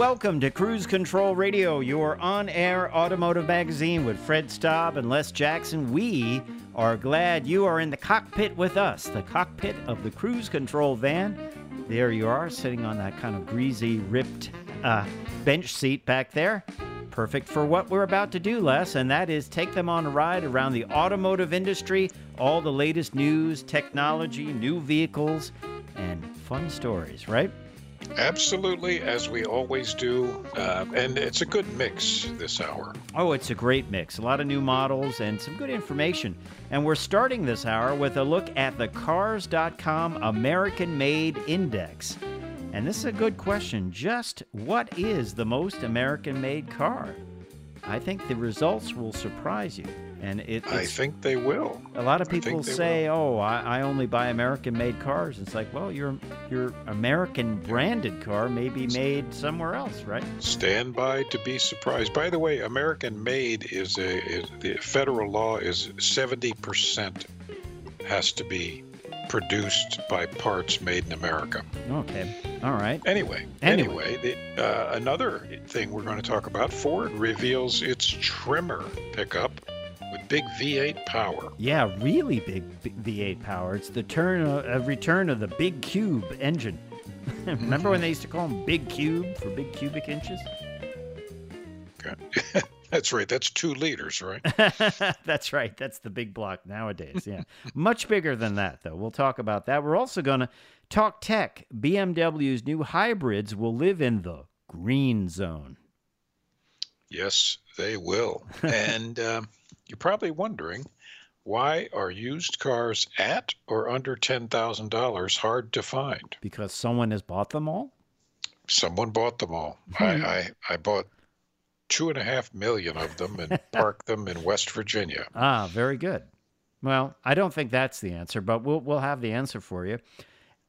Welcome to Cruise Control Radio, your on air automotive magazine with Fred Staub and Les Jackson. We are glad you are in the cockpit with us, the cockpit of the Cruise Control van. There you are, sitting on that kind of greasy, ripped uh, bench seat back there. Perfect for what we're about to do, Les, and that is take them on a ride around the automotive industry, all the latest news, technology, new vehicles, and fun stories, right? Absolutely, as we always do. Uh, and it's a good mix this hour. Oh, it's a great mix. A lot of new models and some good information. And we're starting this hour with a look at the Cars.com American Made Index. And this is a good question. Just what is the most American made car? I think the results will surprise you. And it, I think they will. a lot of people say, "Oh, I, I only buy American-made cars." It's like, well, your your American-branded car may be made somewhere else, right? Stand by to be surprised. By the way, American made is a is, the federal law is 70% has to be produced by parts made in America. Okay, all right. Anyway, Anyway. anyway, the, uh, another thing we're going to talk about Ford reveals its Tremor pickup big V8 power. Yeah, really big V8 power. It's the turn uh, uh, return of the big cube engine. Remember when they used to call them big cube for big cubic inches? Okay. That's right. That's two liters, right? That's right. That's the big block nowadays. Yeah. Much bigger than that, though. We'll talk about that. We're also going to talk tech. BMW's new hybrids will live in the green zone. Yes, they will. and um, you're probably wondering why are used cars at or under $10,000 hard to find? Because someone has bought them all? Someone bought them all. I, I, I bought two and a half million of them and parked them in West Virginia. Ah, very good. Well, I don't think that's the answer, but we'll we'll have the answer for you.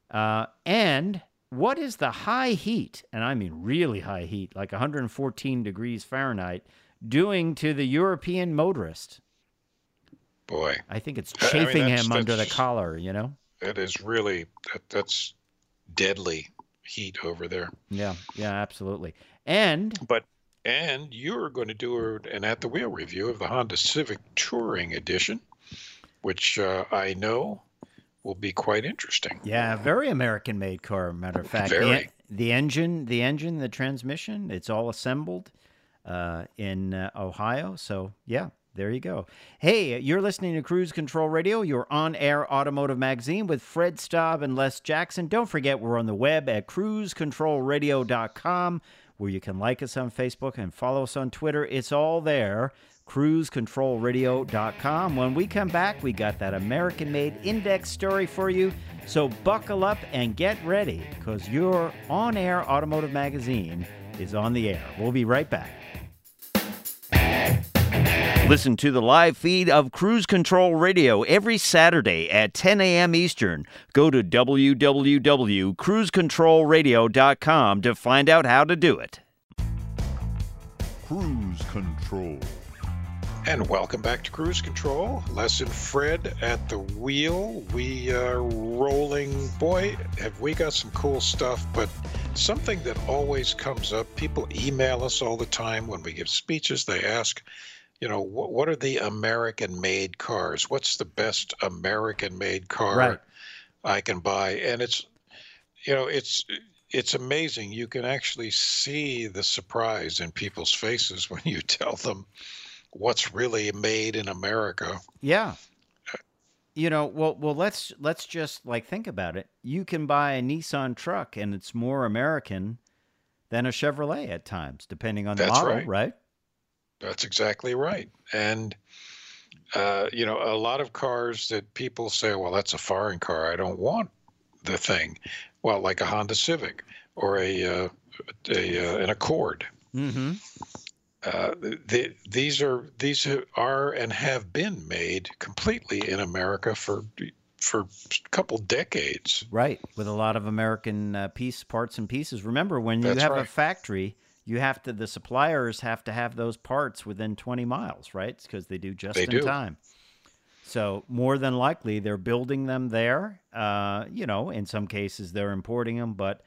Uh, and what is the high heat, and I mean really high heat, like 114 degrees Fahrenheit, doing to the European motorist? Boy, I think it's I mean, chafing him under the collar. You know? that is really, that, that's deadly heat over there. Yeah, yeah, absolutely. And But and you're going to do an at the wheel review of the Honda Civic Touring Edition, which uh, I know will be quite interesting. yeah, very American-made car. Matter of fact, the, the engine, the engine, the transmission, it's all assembled uh, in uh, Ohio. So yeah, there you go. Hey, you're listening to Cruise Control Radio, your on-air automotive magazine with Fred Staub and Les Jackson. Don't forget, we're on the web at cruisecontrolradio.com, where you can like us on Facebook and follow us on Twitter. It's all there. cruisecontrolradio.com. When we come back, we got that American-made index story for you. So buckle up and get ready, because your on-air automotive magazine is on the air. We'll be right back. Listen to the live feed of Cruise Control Radio every Saturday at 10 a.m. Eastern. Go to www.cruisecontrolradio.com to find out how to do it. Cruise Control. And welcome back to Cruise Control. Les and Fred at the wheel. We are rolling. Boy, have we got some cool stuff, but something that always comes up people email us all the time when we give speeches. They ask, you know, what, what are the American made cars? What's the best American made car Right. I can buy? And it's, you know, it's. It's amazing. You can actually see the surprise in people's faces when you tell them what's really made in America. Yeah. You know, well, well, let's let's just like think about it. You can buy a Nissan truck, and it's more American than a Chevrolet at times, depending on the That's model, right. right? That's exactly right. And uh, you know, a lot of cars that people say, "Well, that's a foreign car. I don't want the thing." Well, like a Honda Civic or a, uh, a uh, an Accord. Mm-hmm. uh, the, these are these are and have been made completely in America for for a couple decades. Right, with a lot of American uh, piece parts and pieces. Remember, when you That's have a right. factory, you have to the suppliers have to have those parts within 20 miles, right? Because they do just They in do. time. So more than likely, they're building them there. Uh, you know, in some cases, they're importing them, but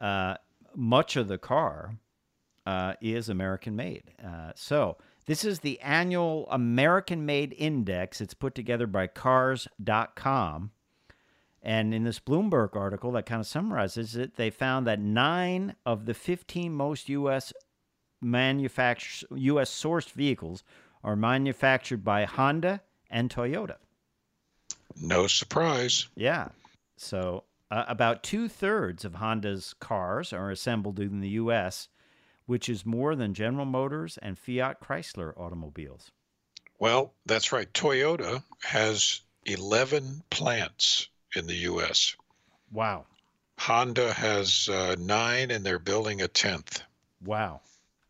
uh, much of the car uh, is American made. Uh, so this is the annual American made index. It's put together by cars.com. And in this Bloomberg article that kind of summarizes it, they found that nine of the 15 most U.S. manufactured, U.S. sourced vehicles are manufactured by Honda and Toyota. No surprise. Yeah. So uh, about two thirds of Honda's cars are assembled in the U.S., which is more than General Motors and Fiat Chrysler automobiles. Well, that's right. Toyota has 11 plants in the U.S. Wow. Honda has uh, nine, and they're building a tenth. Wow.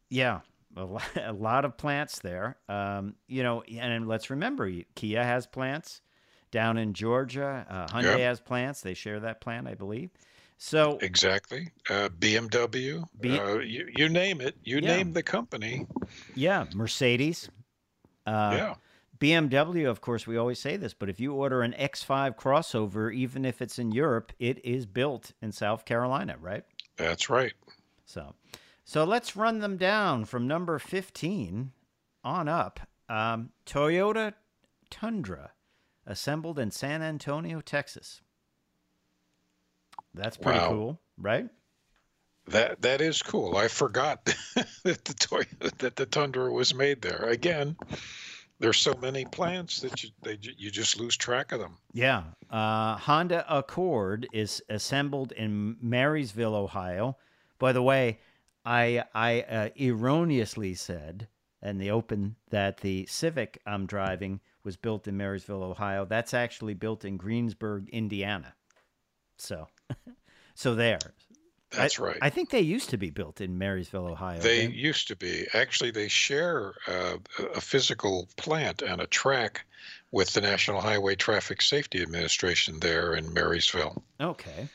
Yeah. A lot, of plants there. Um, you know, and let's remember, Kia has plants down in Georgia. Uh, Hyundai Yeah. has plants. They share that plant, I believe. So, Exactly. Uh, BMW. B- uh, you, you name it. You Yeah. name the company. yeah, Mercedes. Uh, yeah. BMW, of course, we always say this, but if you order an X5 crossover, even if it's in Europe, it is built in South Carolina, right? That's right. So, so let's run them down from number 15 on up. Um, Toyota Tundra, assembled in San Antonio, Texas. That's pretty Wow. cool, right? That that is cool. I forgot that the Toyota that the Tundra was made there. Again, there's so many plants that you they, you just lose track of them. Yeah. Uh, Honda Accord is assembled in Marysville, Ohio. By the way, I I uh, erroneously said in the open that the Civic I'm driving was built in Marysville, Ohio. That's actually built in Greensburg, Indiana. So, so there. That's I, right. I think they used to be built in Marysville, Ohio. they used to be. Actually, they share uh, a a physical plant and a track with the National Highway Traffic Safety Administration there in Marysville. Okay.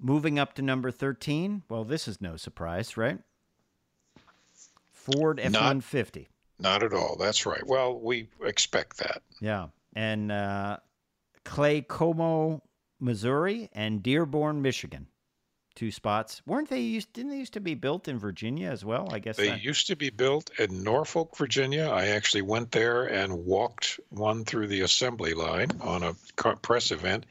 Moving up to number 13. Well, this is no surprise, right? Ford F 150. Not at all. That's right. Well, we expect that. Yeah. And uh, Claycomo, Missouri, and Dearborn, Michigan. Two spots. Weren't they used? Didn't they used to be built in Virginia as well? I guess. They that- used to be built in Norfolk, Virginia. I actually went there and walked one through the assembly line on a press event.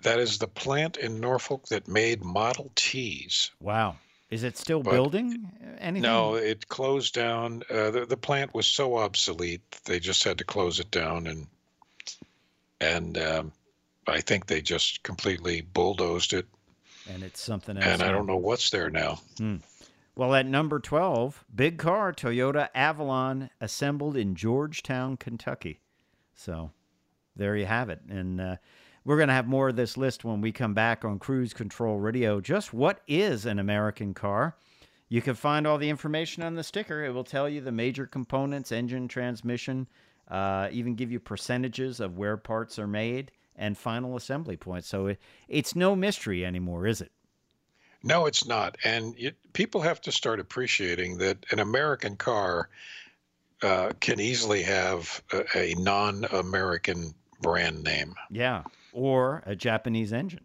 That is the plant in Norfolk that made Model Ts. wow. Is it still But- building uh, anything? No, it closed down. Uh, the, the plant was so obsolete, they just had to close it down, and and um, I think they just completely bulldozed it. And it's something else. And I don't know what's there now. Well, at number 12, big car, Toyota Avalon, assembled in Georgetown, Kentucky. So there you have it. And uh, we're going to have more of this list when we come back on Cruise Control Radio. Just what is an American car? You can find all the information on the sticker. It will tell you the major components, engine, transmission, uh, even give you percentages of where parts are made and final assembly point. So it, it's no mystery anymore, is it? No, it's not. And it, people have to start appreciating that an American car uh, can easily have a, a non American brand name. Yeah. Or a Japanese engine.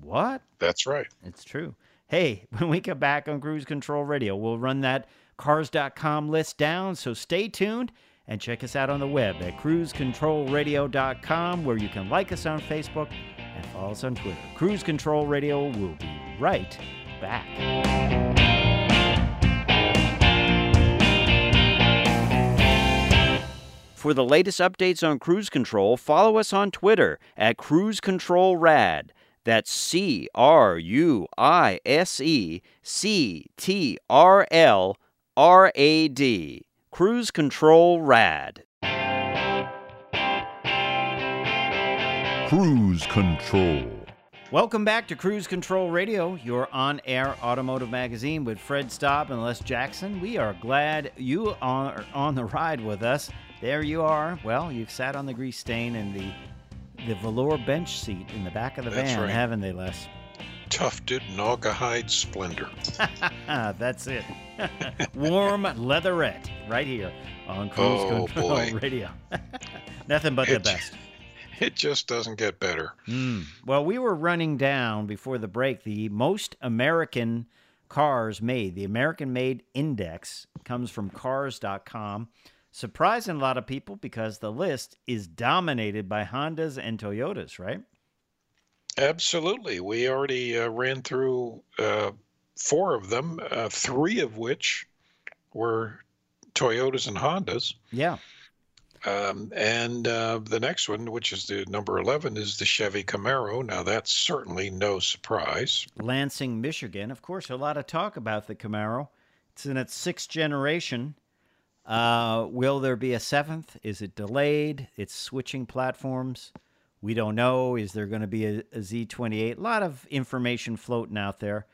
What? That's right. It's true. Hey, when we come back on Cruise Control Radio, we'll run that cars.com list down. So stay tuned and check us out on the web at cruisecontrolradio.com, where you can like us on Facebook and follow us on Twitter. Cruise Control Radio will be right back. For the latest updates on cruise control, follow us on Twitter at Cruise Control Rad. That's C R U I S E C T R L R A D. Cruise Control Rad. Cruise Control. Welcome back to Cruise Control Radio, your on air automotive magazine with Fred Staub and Les Jackson. We are glad you are on the ride with us. There you are. Well, you've sat on the grease stain and the the velour bench seat in the back of the That's van, right. haven't they, Les? Tufted Naugahyde Splendor. That's it. Warm leatherette right here on Cruise Oh, Control boy. Radio. Nothing but the best. It just doesn't get better. Mm. Well, we were running down before the break the most American cars made. The American made index comes from cars.com. Surprising a lot of people because the list is dominated by Hondas and Toyotas, right? Absolutely. We already uh, ran through uh, four of them, uh, three of which were Toyotas and Hondas. Yeah. Um, and uh, the next one, which is the number 11, is the Chevy Camaro. Now, that's certainly no surprise. Lansing, Michigan. Of course, a lot of talk about the Camaro. It's in its sixth generation. Uh, will there be a seventh? Is it delayed? It's switching platforms. We don't know. Is there going to be a, a Z28? A lot of information floating out there.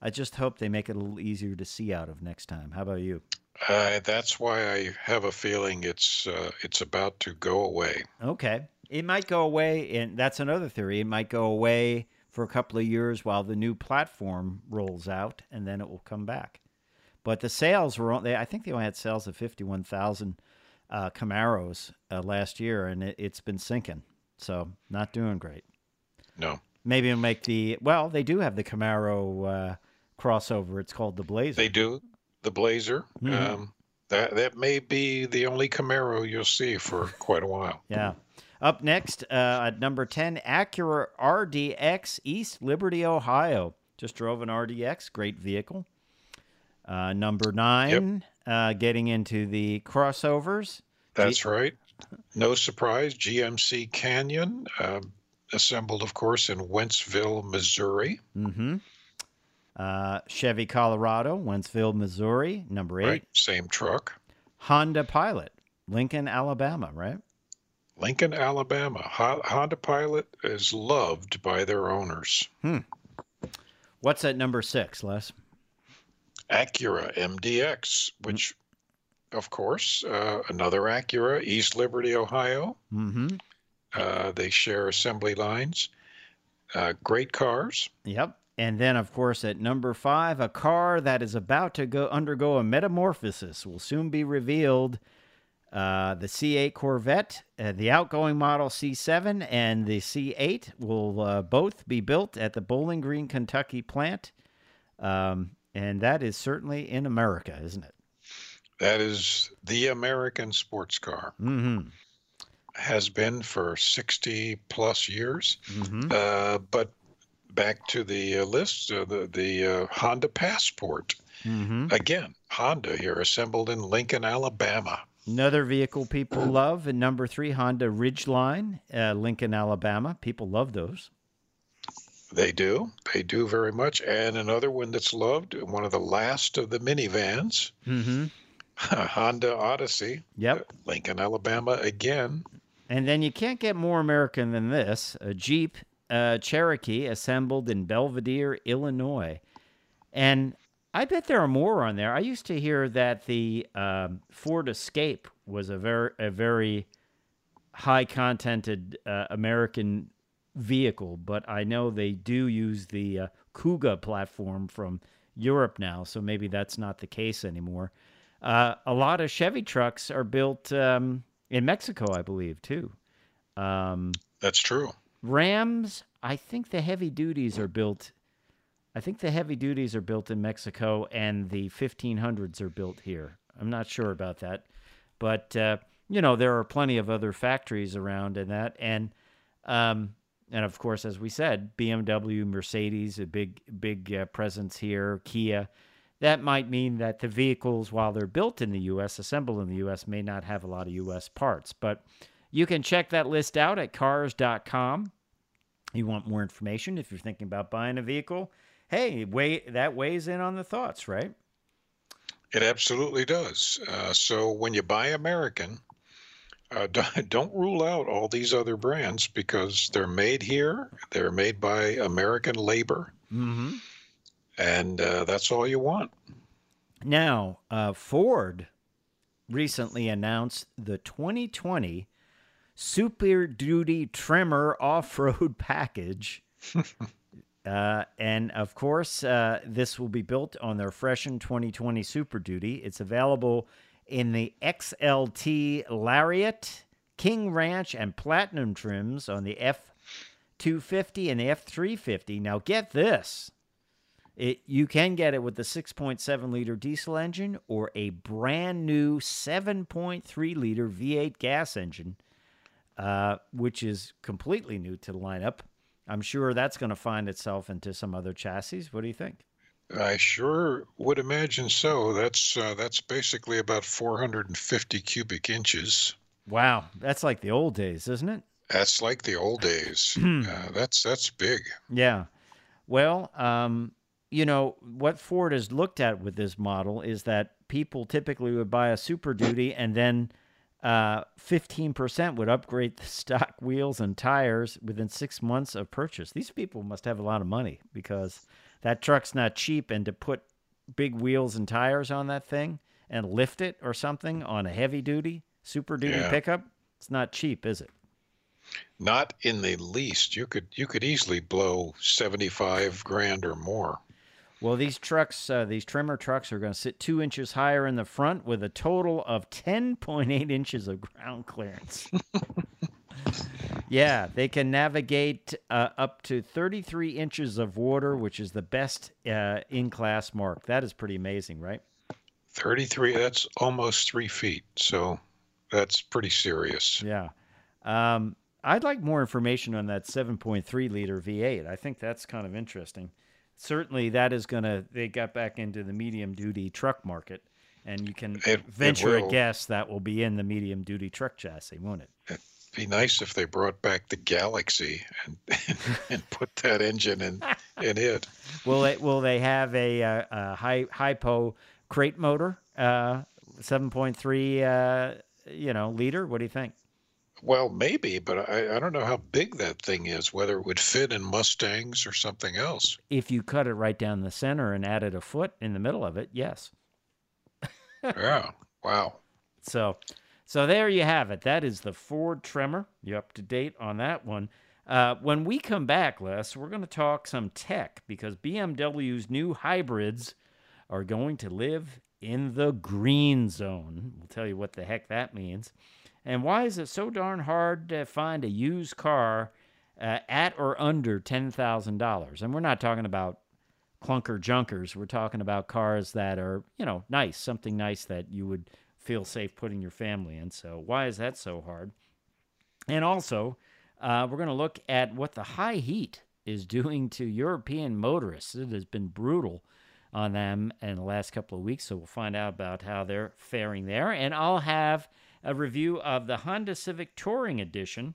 I just hope they make it a little easier to see out of next time. How about you? Uh, that's why I have a feeling it's uh, it's about to go away. Okay. It might go away, and that's another theory. It might go away for a couple of years while the new platform rolls out, and then it will come back. But the sales were, they, I think they only had sales of 51,000 uh, Camaros uh, last year, and it, it's been sinking. So, not doing great. No, Maybe it'll make the, well, they do have the Camaro uh, crossover. It's called the Blazer. they do. The Blazer. Mhm. Um, that that may be the only Camaro you'll see for quite a while. Yeah. Up next, uh, at number 10, Acura RDX East Liberty, Ohio. Just drove an RDX, great vehicle. Uh, number nine, uh, getting into the crossovers. That's right. No surprise. GMC Canyon, um, assembled, of course, in Wentzville, Missouri. Mm-hmm. Uh, Chevy Colorado, Wentzville, Missouri. Number eight, Right. Same truck. Honda Pilot, Lincoln, Alabama, right? Lincoln, Alabama. Honda Pilot is loved by their owners. What's at number six, Les? Acura MDX, which, of course, uh, another Acura, East Liberty, Ohio. Mm-hmm. Uh, they share assembly lines. Uh, great cars. Yep. And then, of course, at number five, a car that is about to go undergo a metamorphosis will soon be revealed. Uh, the C8 Corvette, uh, the outgoing model C7, and the C8 will uh, both be built at the Bowling Green, Kentucky plant. Um, and that is certainly in America, isn't it? That is the American sports car. Mm-hmm. Has been for 60 plus years. Mm-hmm. Uh, but back to the uh, list, uh, the, the uh, Honda Passport. Mm-hmm. Again, Honda here, assembled in Lincoln, Alabama. Another vehicle people love, and number three, Honda Ridgeline, uh, Lincoln, Alabama. People love those. They do. They do very much. And another one that's loved, one of the last of the minivans, Mm-hmm. Honda Odyssey, Yep. Lincoln, Alabama again. And then you can't get more American than this a Jeep uh, Cherokee assembled in Belvidere, Illinois. And I bet there are more on there. I used to hear that the um, Ford Escape was a very, a very high contented uh, American vehicle, but I know they do use the uh, Kuga platform from Europe now, so maybe that's not the case anymore. Uh, a lot of Chevy trucks are built um, in Mexico, I believe, too. Um, That's true. Rams, I think the heavy duties are built. I think the heavy duties are built in Mexico, and the 1500s are built here. I'm not sure about that, but uh, you know there are plenty of other factories around and that, and um, and of course, as we said, BMW, Mercedes, a big big uh, presence here, Kia. That might mean that the vehicles, while they're built in the U.S., assembled in the U.S., may not have a lot of U.S. parts, but you can check that list out at cars.com. You want more information if you're thinking about buying a vehicle? Hey, weigh, that weighs in on the thoughts, right? It absolutely does. Uh, so when you buy American, Uh, don't, don't rule out all these other brands because they're made here. They're made by American labor, Mm-hmm. And uh, that's all you want. Now, uh, Ford recently announced the 2020 Super Duty Tremor Off Road Package. uh, and of course, uh, this will be built on their freshened 2020 Super Duty. It's available in the XLT Lariat, King Ranch, and Platinum trims on the F250 and the F350. Now, get this. It, you can get it with the 6.7 liter diesel engine or a brand new 7.3 liter V8 gas engine, uh, which is completely new to the lineup. I'm sure that's going to find itself into some other chassis. What do you think? I sure would imagine so. That's uh, that's basically about 450 cubic inches. Wow, that's like the old days, isn't it? That's like the old days. uh, that's that's big. Yeah. Well, um, you know, what Ford has looked at with this model is that people typically would buy a Super Duty and then uh, 15% would upgrade the stock wheels and tires within six months of purchase. These people must have a lot of money because that truck's not cheap. And to put big wheels and tires on that thing and lift it or something on a heavy duty, Super Duty Yeah. pickup, it's not cheap, is it? Not in the least. You could you could easily blow 75 grand or more. Well, these trucks, uh, these Tremor trucks, are going to sit two inches higher in the front with a total of 10.8 inches of ground clearance. yeah, they can navigate uh, up to 33 inches of water, which is the best uh, in class mark. That is pretty amazing, right? 33. That's almost three feet. So that's pretty serious. Yeah. Um, I'd like more information on that 7.3 liter V8. I think that's kind of interesting. Certainly, that is going to, they got back into the medium duty truck market, and you can It- it venture a guess that will be in the medium duty truck chassis, won't it? Be nice if they brought back the Galaxie and and put that engine in in it. Will it? Will they have a, uh a high hypo crate motor, uh, 7.3, uh, you know, liter? What do you think? Well, maybe, but I, I don't know how big that thing is. Whether it would fit in Mustangs or something else. If you cut it right down the center and added a foot in the middle of it, yes. Yeah. Wow. So, so there you have it. That is the Ford Tremor. You're up to date on that one. Uh, when we come back, Les, we're going to talk some tech because BMW's new hybrids are going to live in the green zone. We'll tell you what the heck that means. And why is it so darn hard to find a used car uh, at or under $10,000? And we're not talking about clunker junkers. We're talking about cars that are, you know, nice, something nice that you would feel safe putting your family in. So, why is that so hard? And also, uh, we're going to look at what the high heat is doing to European motorists. It has been brutal on them in the last couple of weeks. So, we'll find out about how they're faring there. And I'll have a review of the Honda Civic Touring Edition,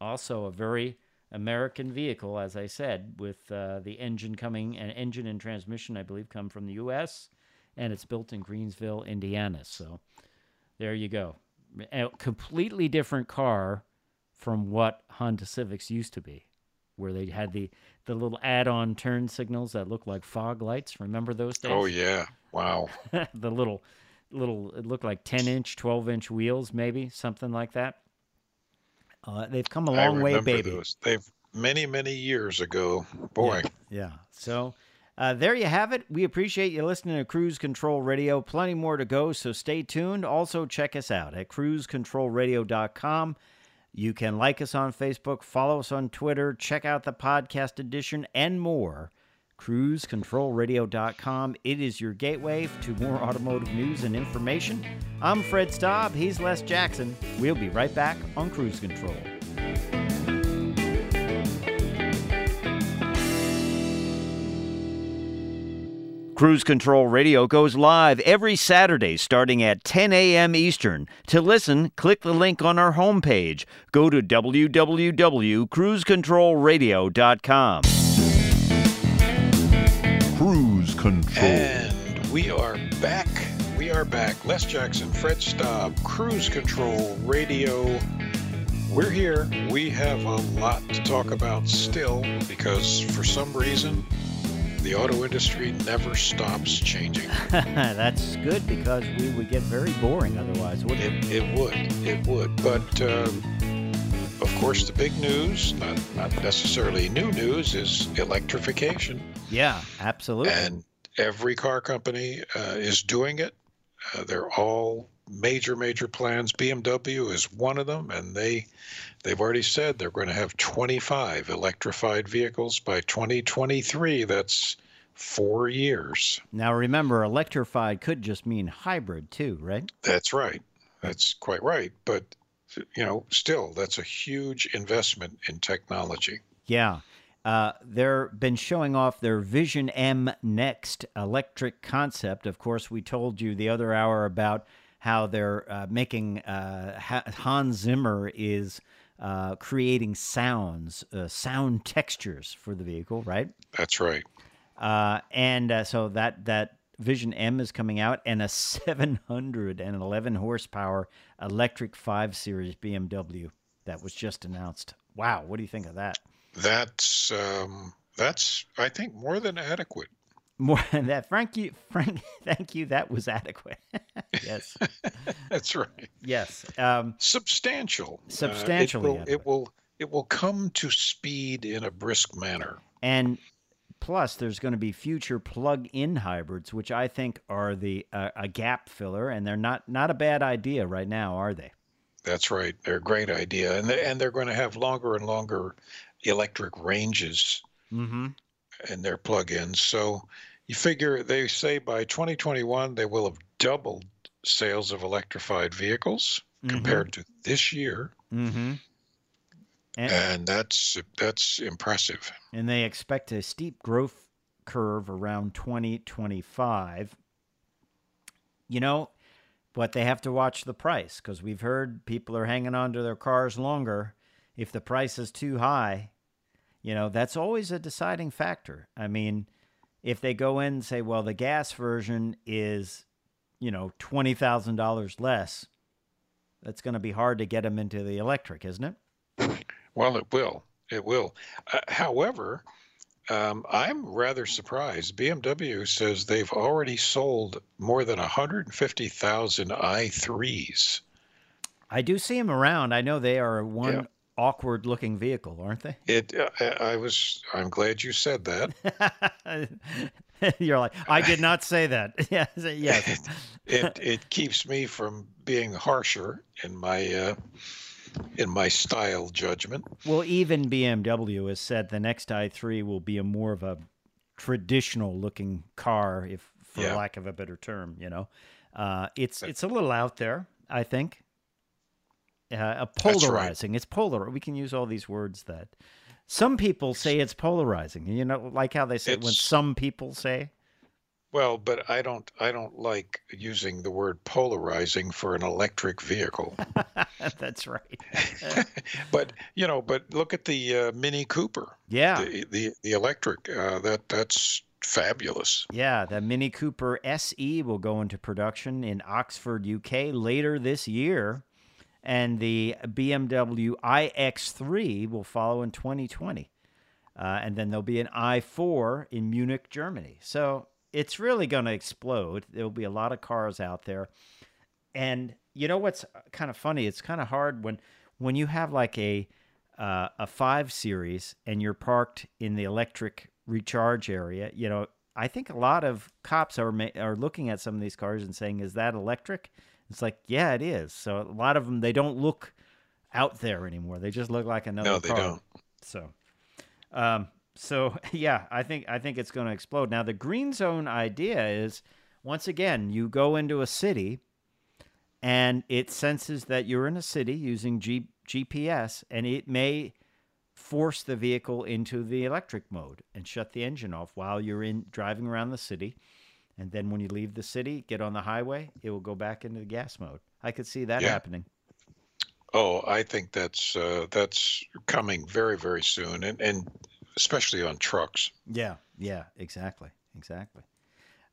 also a very American vehicle, as I said, with uh, the engine coming, an engine and transmission, I believe, come from the U.S., and it's built in Greensville, Indiana. So there you go. A completely different car from what Honda Civics used to be, where they had the, the little add on turn signals that look like fog lights. Remember those days? Oh yeah. Wow. the little, little, it looked like 10 inch, 12 inch wheels, maybe, something like that. Uh, they've come a long way, baby. those. They've many many years ago. Boy. Yeah. So uh, there you have it. We appreciate you listening to Cruise Control Radio. Plenty more to go, so stay tuned. Also, check us out at cruisecontrolradio.com. You can like us on Facebook, follow us on Twitter, check out the podcast edition, and more. CruiseControlRadio.com. It is your gateway to more automotive news and information. I'm Fred Staub. He's Les Jackson. We'll be right back on Cruise Control. Cruise Control Radio goes live every Saturday starting at 10 a.m. Eastern. To listen, click the link on our homepage. Go to www.cruisecontrolradio.com. Cruise control. And we are back we are back. Les Jackson, Fred Staub, Cruise Control Radio. We're here. We have a lot to talk about still because for some reason, the auto industry never stops changing. That's good because we would get very boring otherwise, wouldn't it? It, it would. It would. But um, of course, the big news, not, not necessarily new news, is electrification. Yeah, absolutely. And every car company uh, is doing it. Uh, they're all major, major plans. BMW is one of them, and they they've already said they're going to have 25 electrified vehicles by 2023. That's four years. Now remember, electrified could just mean hybrid too, right? That's right. That's quite right. But you know, still, that's a huge investment in technology. Yeah. Uh, they've been showing off their Vision M Next electric concept. Of course, we told you the other hour about how they're uh, making uh, Hans Zimmer is uh, creating sounds, uh, sound textures for the vehicle, right? That's right. Uh, and uh, so that that Vision M is coming out, and a 711 horsepower electric 5 Series BMW that was just announced. Wow, what do you think of that? That's um, that's I think more than adequate. More than that, Frank. You, Frank, thank you. That was adequate. yes, that's right. Yes, um, substantial. Substantially, uh, it, will, it will it will come to speed in a brisk manner. And plus, there's going to be future plug-in hybrids, which I think are the uh, a gap filler, and they're not not a bad idea right now, are they? That's right. They're a great idea, and they, and they're going to have longer and longer electric ranges mm-hmm. in their plug-ins. So you figure they say by 2021 they will have doubled sales of electrified vehicles mm-hmm. compared to this year. Mm-hmm. And, and, that's that's impressive. And they expect a steep growth curve around 2025. You know, but they have to watch the price because we've heard people are hanging on to their cars longer. If the price is too high, you know, that's always a deciding factor. I mean, if they go in and say, well, the gas version is, you know, $20,000 less, that's going to be hard to get them into the electric, isn't it? Well, it will. It will. Uh, however, um, I'm rather surprised. BMW says they've already sold more than 150,000 i3s. I do see them around. I know they are one yeah. awkward looking vehicle, aren't they? It. Uh, I was. I'm glad you said that. You're like, I did not say that. yes, yes. it it keeps me from being harsher in my uh, in my style judgment. Well, even BMW has said the next i3 will be a more of a traditional looking car, if for yeah. lack of a better term. You know, uh, it's it's a little out there, I think. Uh, polarizing. Right. It's polar. We can use all these words that some people say it's polarizing. You know, like how they say it's, when some people say. Well, but I don't I don't like using the word polarizing for an electric vehicle. That's right. but you know, but look at the uh, Mini Cooper. Yeah. The the, the electric uh, that that's fabulous. Yeah, the Mini Cooper SE will go into production in Oxford, UK later this year, and the BMW iX3 will follow in 2020. Uh, and then there'll be an i4 in Munich, Germany. So it's really going to explode. There'll be a lot of cars out there. And you know what's kind of funny? It's kind of hard when when you have like a uh, a 5 series and you're parked in the electric recharge area, you know, I think a lot of cops are ma- are looking at some of these cars and saying, "Is that electric?" It's like, "Yeah, it is." So a lot of them they don't look out there anymore. They just look like another no, car. they don't. So um so yeah, I think I think it's going to explode. Now the green zone idea is once again, you go into a city and it senses that you're in a city using G- GPS and it may force the vehicle into the electric mode and shut the engine off while you're in driving around the city. And then when you leave the city, get on the highway, it will go back into the gas mode. I could see that Yeah. happening. Oh, I think that's uh, that's coming very very soon, and and especially on trucks. Yeah, yeah, exactly, exactly.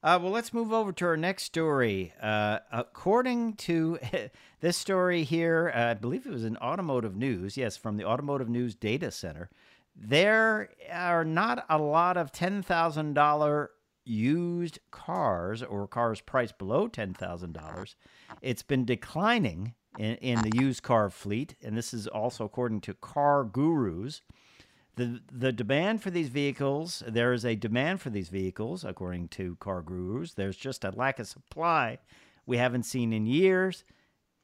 Uh, well, let's move over to our next story. Uh, according to this story here, uh, I believe it was in Automotive News. Yes, from the Automotive News Data Center. There are not a lot of $10,000 used cars or cars priced below $10,000. It's been declining in, in the used car fleet, and this is also according to CarGurus. The, the demand for these vehicles, there is a demand for these vehicles, according to CarGurus. There's just a lack of supply we haven't seen in years,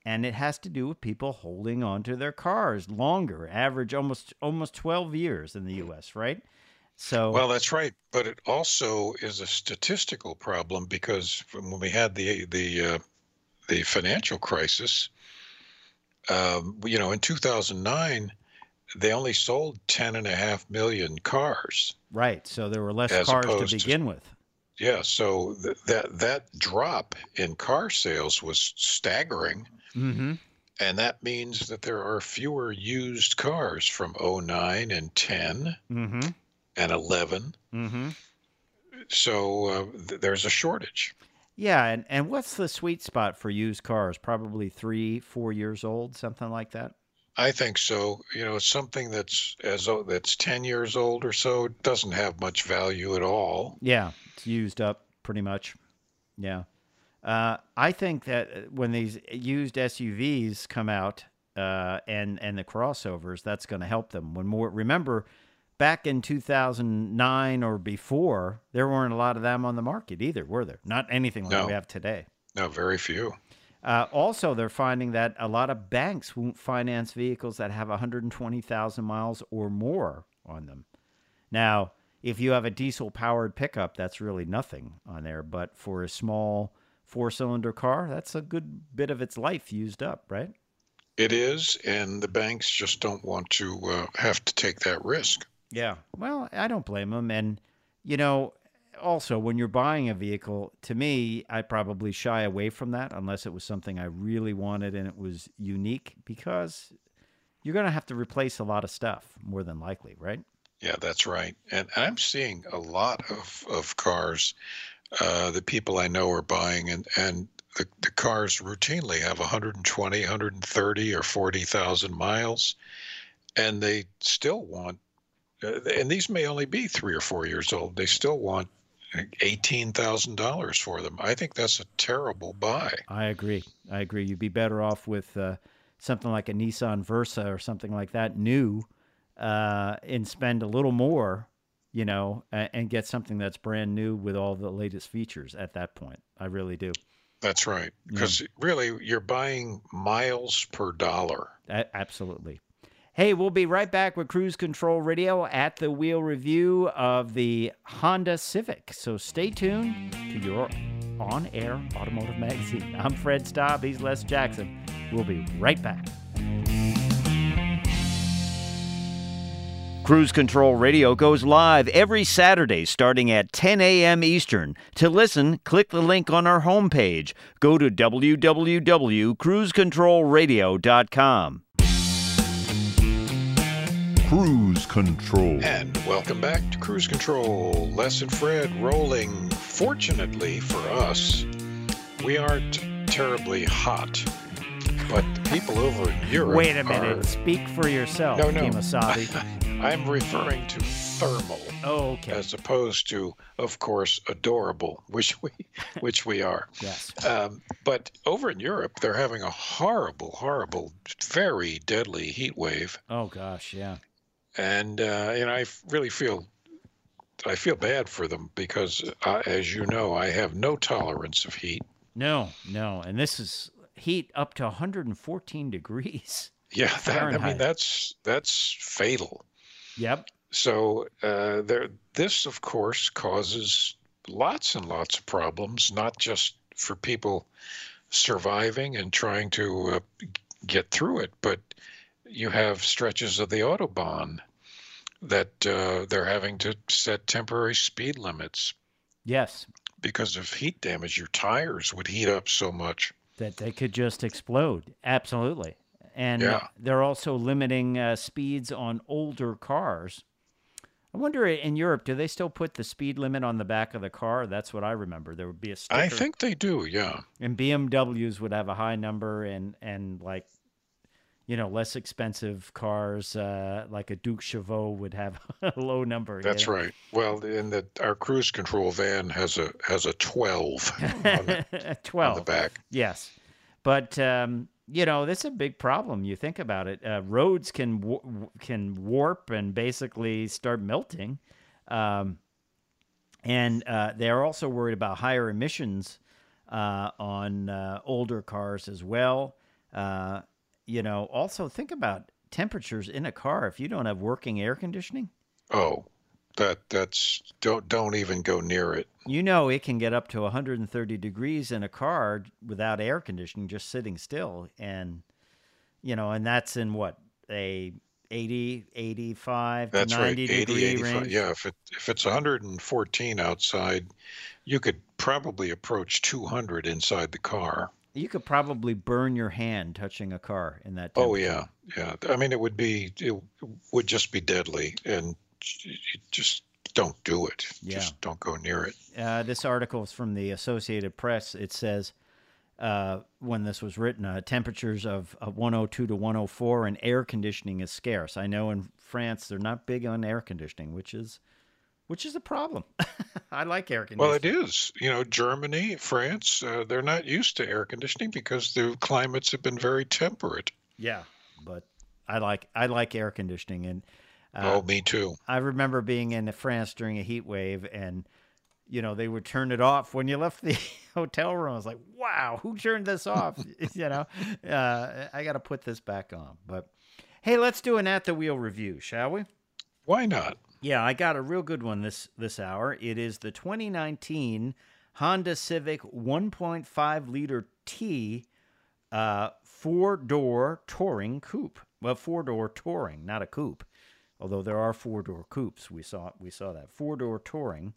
and it has to do with people holding on to their cars longer, average almost almost 12 years in the U.S., right? So, Well, that's right, but it also is a statistical problem because when we had the the uh, the financial crisis, um, you know, in 2009, they only sold 10 and a half million cars. right. So there were less cars to opposed to- begin with. Yeah, so th- that that drop in car sales was staggering. Mm-hmm. And that means that there are fewer used cars from 09 and 10 Mm-hmm. and 11. Mm-hmm. So uh, th- there's a shortage. Yeah, and, and what's the sweet spot for used cars? Probably three, four years old, something like that. I think so. You know, something that's as o- that's 10 years old or so doesn't have much value at all. Yeah, it's used up pretty much. Yeah. Uh, I think that uh, when these used SUVs come out uh, and and the crossovers, that's going to help them. When more remember, back in 2009 or before, there weren't a lot of them on the market either, were there? Not anything like No. we have today. No, very few. Uh, also, they're finding that a lot of banks won't finance vehicles that have 120,000 miles or more on them. Now, if you have a diesel powered pickup, that's really nothing on there. But for a small four cylinder car, that's a good bit of its life used up, right? It is, and the banks just don't want to uh, have to take that risk. Yeah. Well, I don't blame them. And, you know, also when you're buying a vehicle, to me, I probably shy away from that unless it was something I really wanted and it was unique because you're going to have to replace a lot of stuff more than likely, right? Yeah, that's right. And I'm seeing a lot of, of cars uh, that people I know are buying, and, and the, the cars routinely have 120, 130, or 40,000 miles, and they still want, uh, and these may only be three or four years old, they still want $18,000 for them. I think that's a terrible buy. I agree. I agree. You'd be better off with uh, something like a Nissan Versa or something like that new uh, and spend a little more, you know, and, get something that's brand new with all the latest features at that point. I really do. That's right. Because really, you're buying miles per dollar. A- absolutely. Hey, we'll be right back with Cruise Control Radio at the wheel review of the Honda Civic. So stay tuned to your on air automotive magazine. I'm Fred Staub. He's Les Jackson. We'll be right back. Cruise Control Radio goes live every Saturday starting at 10 a.m. Eastern. To listen, click the link on our homepage. Go to www.cruisecontrolradio.com. Cruise Control. And welcome back to Cruise Control. Les and Fred rolling. Fortunately for us, we aren't terribly hot. But people over in Europe. Wait a minute. are- Speak for yourself, No, no. Kemosabe. I'm referring to thermal oh, okay. as opposed to, of course, adorable, which we, which we are. Yes. Um, but over in Europe, they're having a horrible, horrible, very deadly heat wave, Oh, gosh. Yeah. And uh, and I really feel I feel bad for them because, uh, as you know, I have no tolerance of heat. No, no. And this is heat up to 114 degrees. Yeah, that, I mean that's that's fatal. Yep. So uh, there, this of course causes lots and lots of problems, not just for people surviving and trying to uh, get through it, but you have stretches of the autobahn that uh, they're having to set temporary speed limits Yes. because of heat damage. Your tires would heat up so much. That they could just explode. Absolutely. And Yeah. they're also limiting uh, speeds on older cars I wonder in Europe, do they still put the speed limit on the back of the car? That's what I remember. There would be a sticker. I think they do. Yeah. and BMWs would have a high number, and and like, you know, less expensive cars uh, like a Deux Chevaux would have a low number. you That's know? right. Well, in the our cruise control van has a has a 12 on the, on the back. Yes, but um, you know this is a big problem. You think about it. Uh, roads can can warp and basically start melting, um, and uh, they're also worried about higher emissions uh, on uh, older cars as well. You know, also think about temperatures in a car. If you don't have working air conditioning, Oh, that that's don't don't even go near it. you know it can get up to 130 degrees in a car without air conditioning just sitting still and you know and that's in what a 80 85 That's to right. 80, degree 85. range Yeah, if it if it's 114 outside, you could probably approach 200 inside the car. You could probably burn your hand touching a car in that Oh yeah, yeah. I mean, it would be it would just be deadly, and just don't do it. Yeah. Just don't go near it. uh, this article is from the Associated Press. It says uh, when this was written, uh, temperatures of, of 102 to 104 and air conditioning is scarce. I know in France they're not big on air conditioning, which is which is a problem. I like air conditioning. Well, it is. You know, Germany, France, uh, they're not used to air conditioning because the climates have been very temperate. Yeah, but I like I like air conditioning, and uh, oh, me too. I remember being in France during a heat wave, and you know they would turn it off when you left the hotel room. I was like, "Wow, who turned this off?" you know, uh, I got to put this back on. But hey, let's do an at the wheel review, shall we? Why not? Yeah, I got a real good one this this hour. It is the 2019 Honda Civic 1.5 liter T uh, four door touring coupe. Well, four door touring, not a coupe. Although there are four door coupes, we saw we saw that four door touring,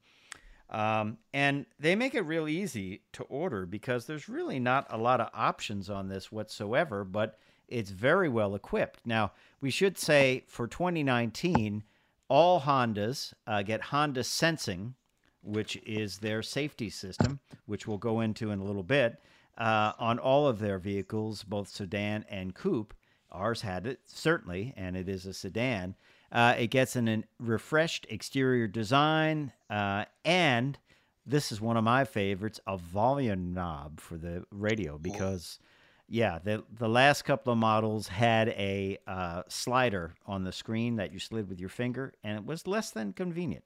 um, and they make it real easy to order because there's really not a lot of options on this whatsoever. But it's very well equipped. Now we should say for 2019, all Hondas uh, get Honda Sensing, which is their safety system, which we'll go into in a little bit, uh, on all of their vehicles, both sedan and coupe. Ours had it, certainly, and it is a sedan. Uh, it gets an, an refreshed exterior design, uh, and this is one of my favorites a volume knob for the radio because. Yeah, the the last couple of models had a uh, slider on the screen that you slid with your finger, and it was less than convenient,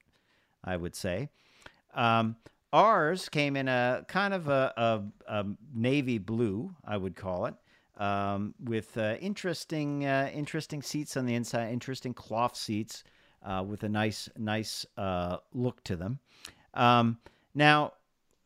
I would say. Um, ours came in a kind of a, a, a navy blue, I would call it, um, with uh, interesting uh, interesting seats on the inside, interesting cloth seats uh, with a nice nice uh, look to them. Um, now,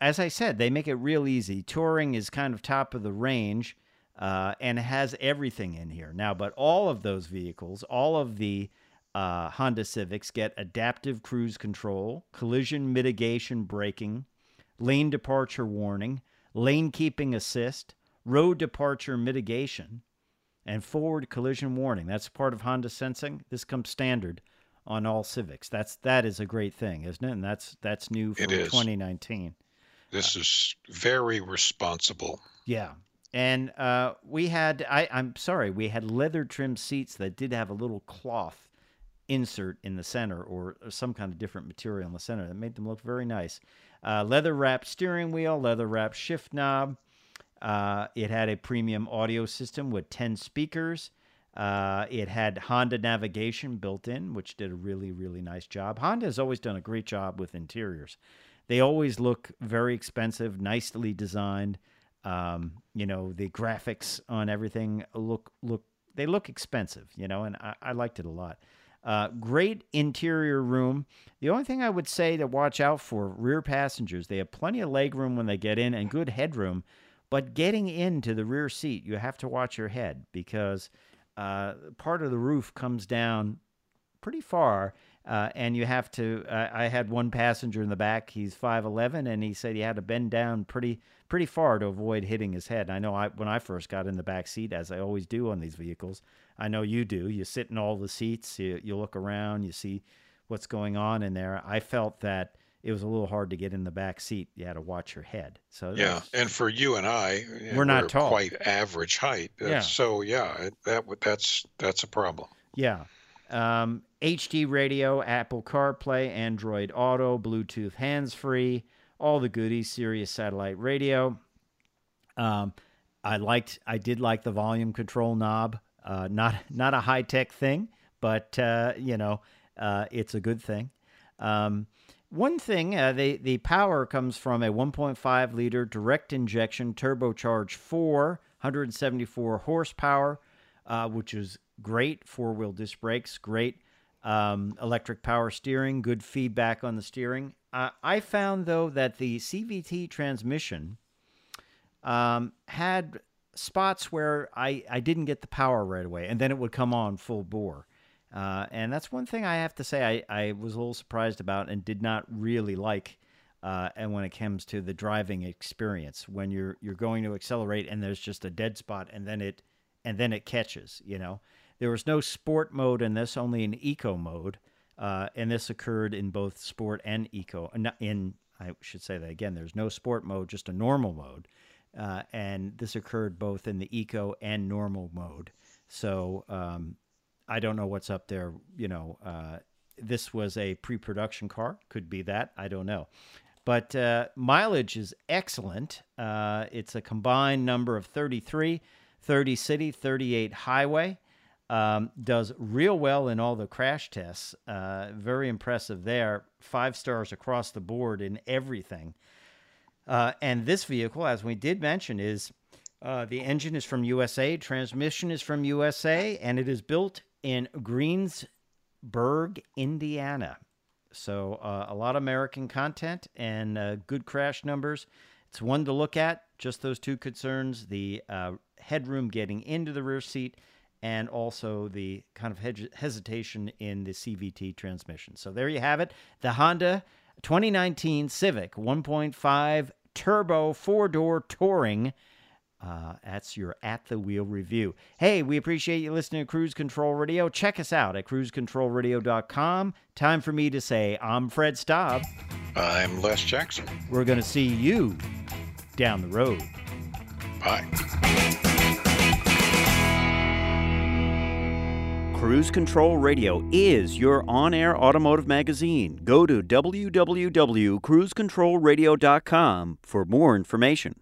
as I said, they make it real easy. Touring is kind of top of the range uh, and has everything in here now. But all of those vehicles, all of the uh, Honda Civics get adaptive cruise control, collision mitigation braking, lane departure warning, lane keeping assist, road departure mitigation, and forward collision warning. That's part of Honda Sensing. This comes standard on all Civics. That's that is a great thing, isn't it? And that's that's new for 2019. This is very responsible. Yeah. And uh, we had, I, I'm sorry, we had leather trimmed seats that did have a little cloth insert in the center or some kind of different material in the center that made them look very nice. Uh, leather wrapped steering wheel, leather wrapped shift knob. Uh, it had a premium audio system with 10 speakers. Uh, it had Honda navigation built in, which did a really, really nice job. Honda has always done a great job with interiors. They always look very expensive, nicely designed. Um, you know, the graphics on everything look look they look expensive, you know, and I, I liked it a lot. Uh, great interior room. The only thing I would say to watch out for rear passengers, they have plenty of leg room when they get in and good headroom, but getting into the rear seat, you have to watch your head because uh, part of the roof comes down pretty far. Uh, and you have to. Uh, I had one passenger in the back. He's five eleven, and he said he had to bend down pretty pretty far to avoid hitting his head. And I know I when I first got in the back seat, as I always do on these vehicles. I know you do. You sit in all the seats. You, you look around. You see what's going on in there. I felt that it was a little hard to get in the back seat. You had to watch your head. So Yeah, that's- and for you and I, eh, We're not tall. quite average height. uh, Yeah. So yeah, that that's that's a problem. Yeah. Um, HD radio, Apple CarPlay, Android Auto, Bluetooth hands free, all the goodies, Sirius satellite radio. Um, I liked, I did like the volume control knob. Uh, not not a high tech thing, but uh, you know, uh, it's a good thing. Um, one thing, uh, the the power comes from a 1.5 liter direct injection turbocharged 4, 174 horsepower, uh, which is great. Four wheel disc brakes, great um, electric power steering, good feedback on the steering. Uh, I found though that the CVT transmission um, had spots where I, I didn't get the power right away, and then it would come on full bore. Uh, and that's one thing I have to say I, I was a little surprised about and did not really like. Uh, and when it comes to the driving experience, when you're you're going to accelerate and there's just a dead spot, and then it and then it catches. You know, there was no sport mode in this, only an eco mode, uh, and this occurred in both sport and eco. In I should say that again. There's no sport mode, just a normal mode, uh, and this occurred both in the eco and normal mode. So um, I don't know what's up there. You know, uh, this was a pre-production car. Could be that. I don't know. But uh, mileage is excellent. Uh, it's a combined number of 33, 30 city, 38 highway. Um, does real well in all the crash tests. Uh, very impressive there. Five stars across the board in everything. Uh, and this vehicle, as we did mention, is uh, the engine is from USA, transmission is from USA, and it is built in Greensburg, Indiana. So uh, a lot of American content and uh, good crash numbers. It's one to look at. Just those two concerns: the uh, headroom getting into the rear seat, and also the kind of hed- hesitation in the CVT transmission. So there you have it. The Honda 2019 Civic 1.5 turbo four door touring. Uh, that's your at the wheel review. Hey, we appreciate you listening to Cruise Control Radio. Check us out at cruisecontrolradio.com. Time for me to say, I'm Fred Staub. I'm Les Jackson. We're going to see you down the road. Bye. Cruise Control Radio is your on air automotive magazine. Go to www.cruisecontrolradio.com for more information.